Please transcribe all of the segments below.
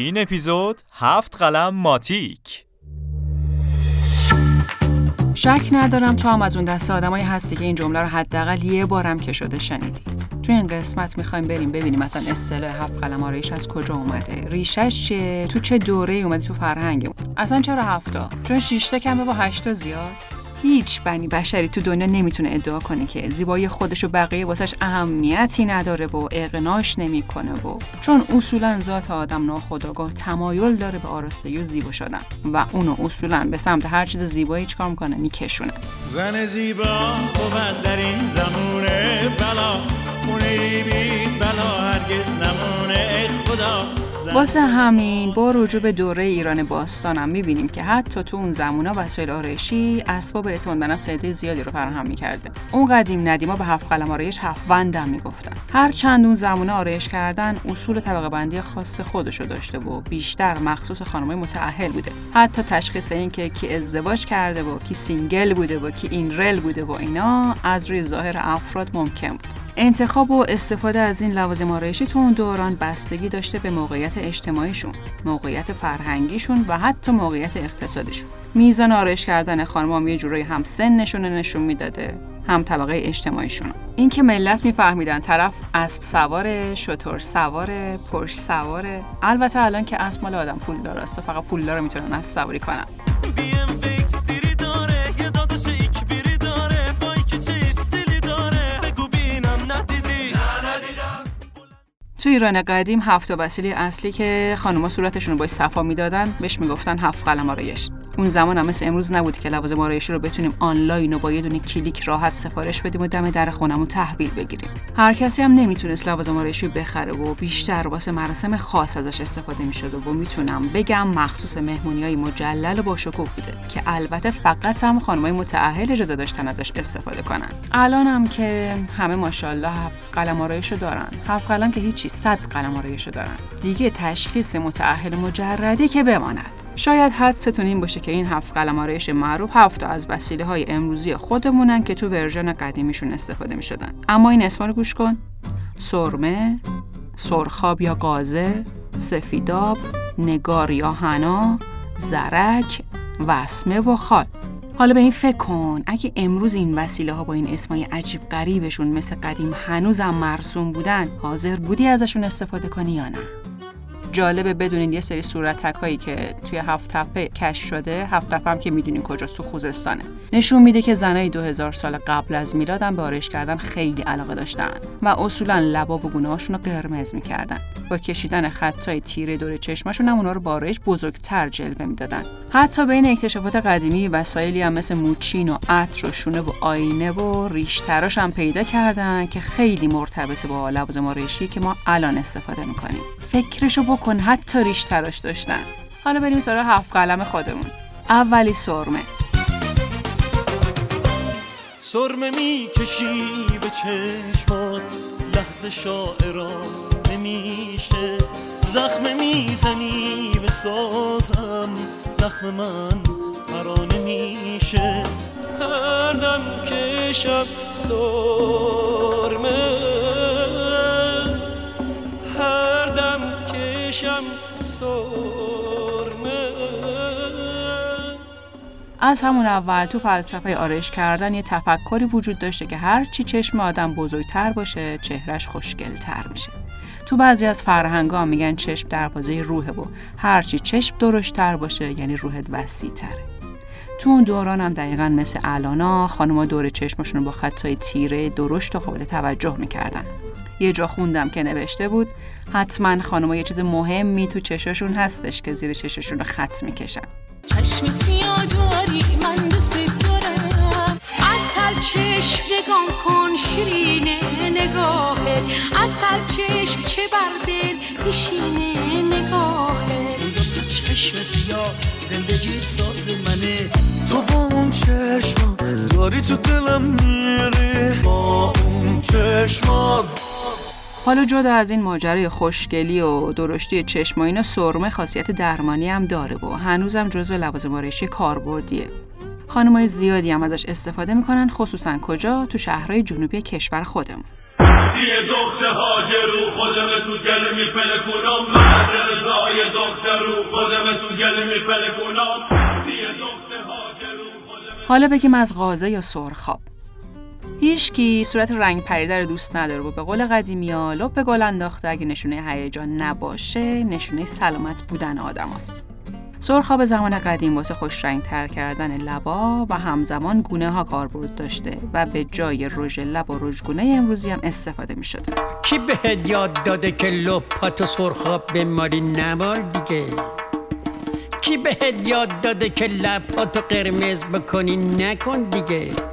این اپیزود هفت قلم ماتیک. شک ندارم تو هم از اون دست آدمایی هستی که این جمله رو حداقل یه بارم که شده شنیدی. توی این قسمت می‌خوایم بریم ببینیم مثلا اصطلاح هفت قلم آرایش از کجا اومده. ریشش چیه؟ تو چه دوره اومده تو فرهنگمون؟ اصلا چرا هفتا؟ چون شیشتا کمه با هشتا زیاد. هیچ بنی بشری تو دنیا نمی‌تونه ادعا کنه که زیبایی خودش و بقیه واسش اهمیتی نداره و اقناش نمی‌کنه و چون اصولا ذات آدم ناخودآگاه تمایل داره به آراسته و زیبا شدن و اونو اصولا به سمت هر چیز زیبایی چکار می‌کنه؟ میکشونه. زن زیبا بود در این زمونه بلا خونه بی بلا هرگز نمونه خدا. واسه همین با رجوع به دوره ایران باستانم می‌بینیم که حتی تو اون زمونا وسایل آرایشی اسباب اعتماد به نفس عده زیادی رو فراهم می‌کرده. اون قدیم ندیما به هفت قلم آرایش هفت وندم می‌گفتن. هر چند اون زمونا آرایش کردن اصول طبقه بندی خاص خودشو داشته و بیشتر مخصوص خانمای متأهل بوده. حتی تشخیص این که کی ازدواج کرده و کی single بوده و کی in rel بوده و اینا از روی ظاهر افراد ممکن بود. انتخاب و استفاده از این لوازم آرایشی تو اون دوران بستگی داشته به موقعیت اجتماعیشون، موقعیت فرهنگیشون و حتی موقعیت اقتصادیشون. میزان آرایش کردن خانم‌ها یه جورایی هم سنشون نشون می‌داده، هم طبقه اجتماعیشون. این که ملت میفهمیدن طرف اسب سواره، شتر سواره، پرش سواره. البته الان که اسب مال آدم پول داره است فقط پول رو می‌تونن اسب سواری کنن. تو ایران قدیم هفت وسیله اصلی که خانوما صورتشون رو با صفا می‌دادن بهش می‌گفتن هفت قلم آرایش. اون زمان هم مثل امروز نبود که لوازم آرایشی رو بتونیم آنلاین و با یه دونه کلیک راحت سفارش بدیم و دم در خونمون تحویل بگیریم. هر کسی هم نمی‌تونست لوازم آرایشی بخره و بیشتر واسه مراسم خاص ازش استفاده می‌شد و می‌تونم بگم مخصوص مهمونی های مجلل و با شکوه بوده که البته فقط هم خانمای متأهل اجازه داشتن ازش استفاده کنن. الان هم که همه ماشاءالله هفت قلم آرایشو دارن. هفت قلم که هیچی صد قلم آرایشو دارن. دیگه تشخیص متأهل مجردی که بماند. شاید حدستون این باشه که این هفت قلم آرایش معروف هفت از وسیله های امروزی خودمونن که تو ورژن قدیمیشون استفاده می شدن. اما این اسما رو گوش کن. سرمه سرخاب یا گازه سفیداب نگار یا حنا زرک وسمه و خال. حالا به این فکر کن. اگه امروز این وسیله ها با این اسمای عجیب غریبشون مثل قدیم هنوزم مرسوم بودن حاضر بودی ازشون استفاده کنی یا نه؟ جالبه بدونین یه سری صورتک هایی که توی هفت تپه کشف شده هفت تپه هم که می‌دونین کجاست تو خوزستانه. نشون میده که زنای 2000 سال قبل از میلاد به آرایش کردن خیلی علاقه داشتن و اصولا لبا و گونه رو قرمز می‌کردن. با کشیدن خطای تیره دور چشمشون هم اونا رو بزرگتر جلوه می‌دادن. حتی بین اکتشافات قدیمی وسایلی هم مثل موچین و عطر و شونه و آینه و ریشتراش هم پیدا کردن که خیلی مرتبط با لوازم آرایشی که ما الان استفاده می‌کنیم. فکرشو بکن حتی ریش تراش داشتن. حالا بریم سراغ هفت قلم خودمون. اولی سرمه. سرمه می‌کشی به چشمات لحظه شاعران نمیشه. زخم می‌زنی به سازم زخم من ترانه میشه هر دم که شب سرمه از همون اول تو فلسفه آرایش کردن یه تفکری وجود داشته که هر چی چشم آدم بزرگتر باشه چهرش خوشگلتر میشه تو بعضی از فرهنگا میگن چشم دروازه روحه و هرچی چشم درشتر باشه یعنی روحت وسیع تره. تو اون دوران هم دقیقا مثل الانا خانوما دور چشمشون با خطای تیره درشت و قابل توجه می‌کردن. یه جا خوندم که نوشته بود حتما خانوما یه چیز مهمی تو چششون هستش که زیر چششون رو خط می‌کشن. چشم سیاه جواری من دوست دارم. اصل چشم نگاه کن شیرینه نگاهت اصل چشم چه بر دل پیشینه نگاهت تا چشم سیاه زندگی ساز منه. تو با اون چشم داری تو دلم میری. با اون چشمات حالا جدا از این ماجرای خوشگلی و درشتی چشم و اینا سرمه خاصیت درمانی هم داره و هنوزم جزو لوازم آرایشی کاربردیه. خانمای زیادی هم ازش استفاده می‌کنن خصوصا کجا؟ تو شهرهای جنوبی کشور خودمون. خودم حالا بگیم از غازه یا سرخاب. هیچکی صورت رنگ پریده رو دوست نداره و به قول قدیمی ها لپ گل انداخته. اگه نشونه هیجان نباشه نشونه سلامت بودن آدم است. سرخاب زمان قدیم واسه خوش رنگ تر کردن لبا و همزمان گونه ها کاربرد داشته و به جای رژ لب و رژگونه امروزی هم استفاده می شده. کی بهت یاد داده که لپاتو سرخاب بماری؟ نمال دیگه. کی بهت یاد داده که لپاتو قرمز بکنی؟ نکن دیگه.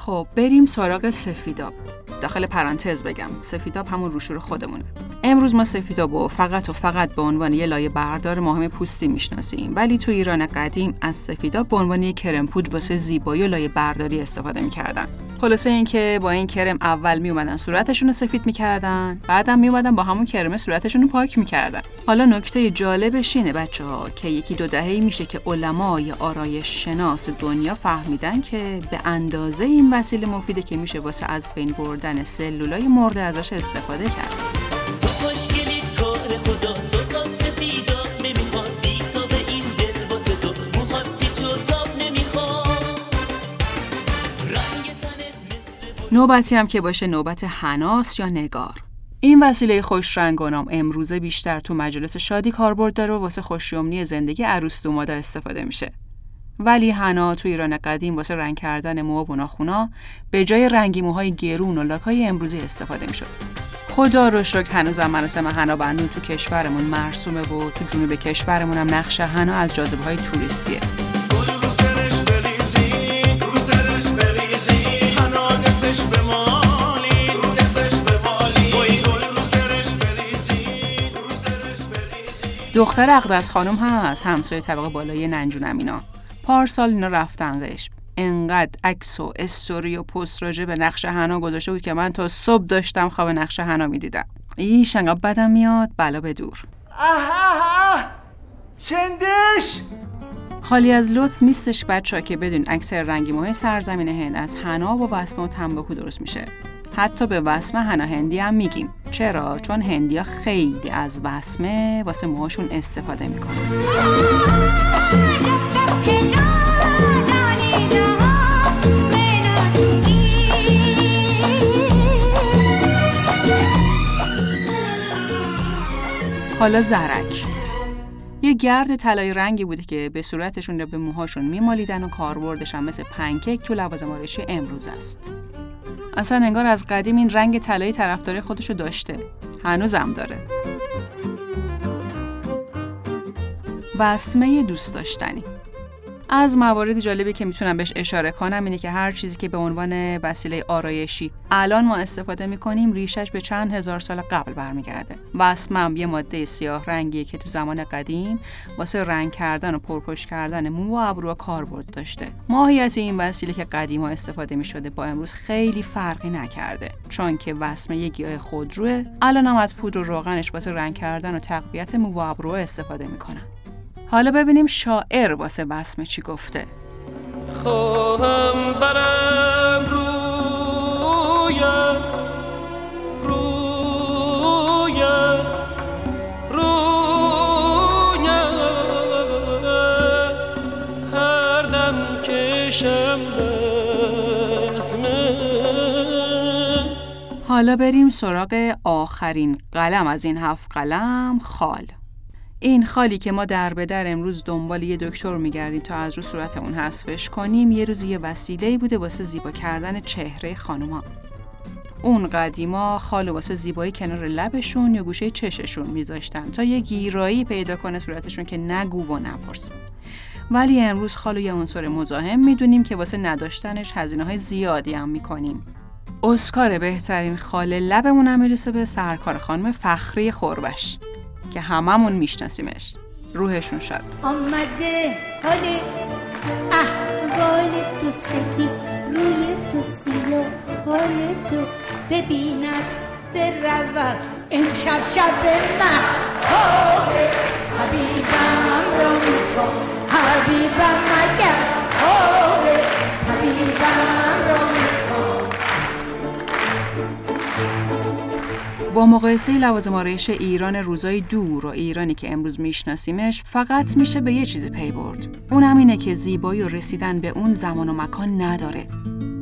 خب بریم سراغ سفیداب. داخل پرانتز بگم. سفیداب همون روشور خودمونه. امروز ما سفیداب و فقط و فقط به عنوان یه لایه بردار مهم پوستی می‌شناسیم. ولی تو ایران قدیم از سفیداب به عنوان یه کرم پود واسه زیبایی و لایه برداری استفاده می‌کردن. خلاصه اینکه با این کرم اول میومدن صورتشون رو سفید می‌کردن بعدم میومدن با همون کرم صورتشون رو پاک می‌کردن. حالا نکته جالبش اینه بچه ها که یکی دو دهه میشه که علمای آرایش شناس دنیا فهمیدن که به اندازه این وسیله مفیده که میشه واسه از بین بردن سلولای مرده ازش استفاده کرد. نوبتی هم که باشه نوبت هناس یا نگار این وسیله خوش رنگانم امروزه بیشتر تو مجلس شادی کاربرد داره و واسه خوشیومنی زندگی عروس دومادا استفاده میشه. ولی حنا تو ایران قدیم واسه رنگ کردن مو و ناخونا به جای رنگی موهای گرون و لاکای امروزی استفاده می‌شد. خدا رو شکر هنوزم مراسم حنا بندون تو کشورمون مرسومه و تو جنوب کشورمون هم نقش حنا از جاذبه های توریستیه. دختر اقدس خانم هست همسایه طبقه بالای ننجون امینا پارسال اینا رفتن قشم انقدر عکس و استوری و پست راجع به نقش حنا گذاشته بود که من تا صبح داشتم خواب نقش حنا می‌دیدم. ایش انقدر بدم میاد بلا به دور. چندش؟ خالی از لطف نیستش بچه که بدون اکثر رنگی موهای سرزمین هند از حنا و وسمه و تنباکو درست میشه. حتی به وسمه حنا هندی هم میگیم. چرا؟ چون هندیا خیلی از وسمه واسه موهاشون استفاده می‌کنن. حالا زرک یه گرد طلایی رنگی بوده که به صورتشون یا به موهاشون میمالیدن و کاربردش هم مثل پنکیک تو لوازم آرایشی امروز است. اصلا انگار از قدیم این رنگ طلایی طرفداری خودشو داشته. هنوزم داره. بسمه دوست داشتنی از موارد جالبی که می‌تونم بهش اشاره کنم اینه که هر چیزی که به عنوان وسیله آرایشی الان ما استفاده می‌کنیم ریشش به چند هزار سال قبل برمیگرده. وسمم یه ماده سیاه رنگیه که تو زمان قدیم واسه رنگ کردن و پرپشت کردن مو و ابرو کاربرد داشته. ماهیت این وسیله که قدیم ها استفاده می‌شده با امروز خیلی فرقی نکرده. چون که وسمه یه گیاه خودروه الان هم از پودر و روغنش واسه رنگ کردن و تقویت مو و ابرو استفاده می‌کنن. حالا ببینیم شاعر واسه بسمه چی گفته. خواهم برم رویت رویت رویت. هر دم کشم حالا بریم سراغ آخرین قلم از این هفت قلم خال. این خالی که ما در به در امروز دنبال یه دکتر میگردیم تا از رو صورتمون حذفش کنیم یه روز یه وسیله بوده واسه زیبا کردن چهره خانوما. اون قدیما خال واسه زیبایی کنار لبشون یا گوشه چششون میذاشتن تا یه گیرایی پیدا کنه صورتشون که نگو و نپرس. ولی امروز خال و یه عنصر مزاحم می‌دونیم که واسه نداشتنش هزینه های زیادی هم می‌کنیم. اسکار بهترین خال لبمون هم می‌رسه به سرکار خانم فخری خوربش که هممون میشناسیمش. روحشون شد. آمده. حال احوال تو سفید روی تو سیاه خال تو. ببیند برود امشب شب محتاب حبیبم را می‌خوام. حبیبم مگر. خواب حبیبم را با مقایسه لوازم آرایش ایران روزای دور و ایرانی که امروز میشناسیمش فقط میشه به یه چیزی پی برد. اونم اینه که زیبایی و رسیدن به اون زمان و مکان نداره.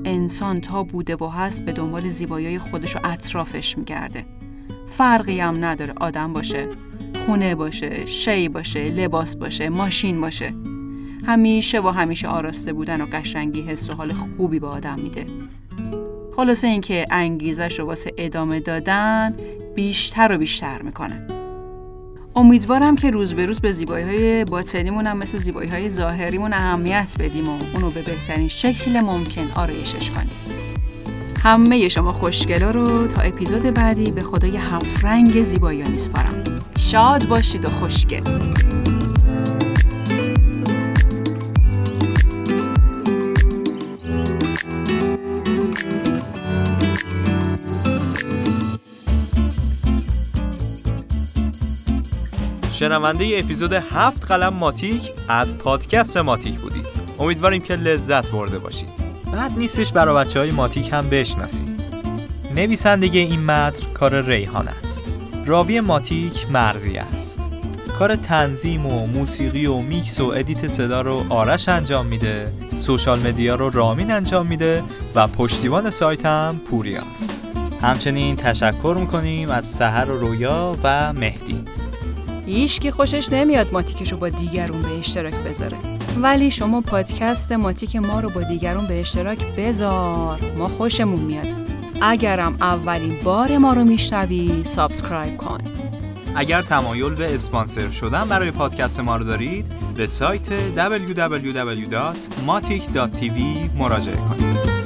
انسان تا بوده و هست به دنبال زیبایی خودش و اطرافش میگرده. فرقی هم نداره. آدم باشه خونه باشه شی باشه لباس باشه ماشین باشه. همیشه و همیشه آراسته بودن و قشنگی حس و حال خوبی به آدم میده. خلاصه اینکه انگیزش رو واسه ادامه دادن بیشتر و بیشتر می‌کنه. امیدوارم که روز به روز به زیبایی های باطنیمون هم مثل زیبایی های ظاهریمون اهمیت بدیم و اونو به بهترین شکل ممکن آرایشش کنیم. همه شما خوشگلا رو تا اپیزود بعدی به خدای هفت رنگ زیبایی میسپارم شاد باشید و خوشگل. شنونده ای اپیزود هفت قلم ماتیک از پادکست ماتیک بودید. امیدواریم که لذت برده باشید. بد نیستش برای بچه های ماتیک هم بشناسید. نویسندگی این متن کار ریحان است. راوی ماتیک مرزی است. کار تنظیم و موسیقی و میکس و edit صدا رو آرش انجام میده social media رو رامین انجام میده و پشتیبان سایت هم پوری است. همچنین تشکر می‌کنیم از سحر و رویا و مهدی. هیچ کی خوشش نمیاد ماتیکش رو با دیگرون به اشتراک بذاره. ولی شما پادکست ماتیک ما رو با دیگرون به اشتراک بذار. ما خوشمون میاد. اگرم اولین بار ما رو میشنوی subscribe کن. اگر تمایل به اسپانسر شدن برای پادکست ما رو دارید به سایت www.matic.tv مراجعه کنید.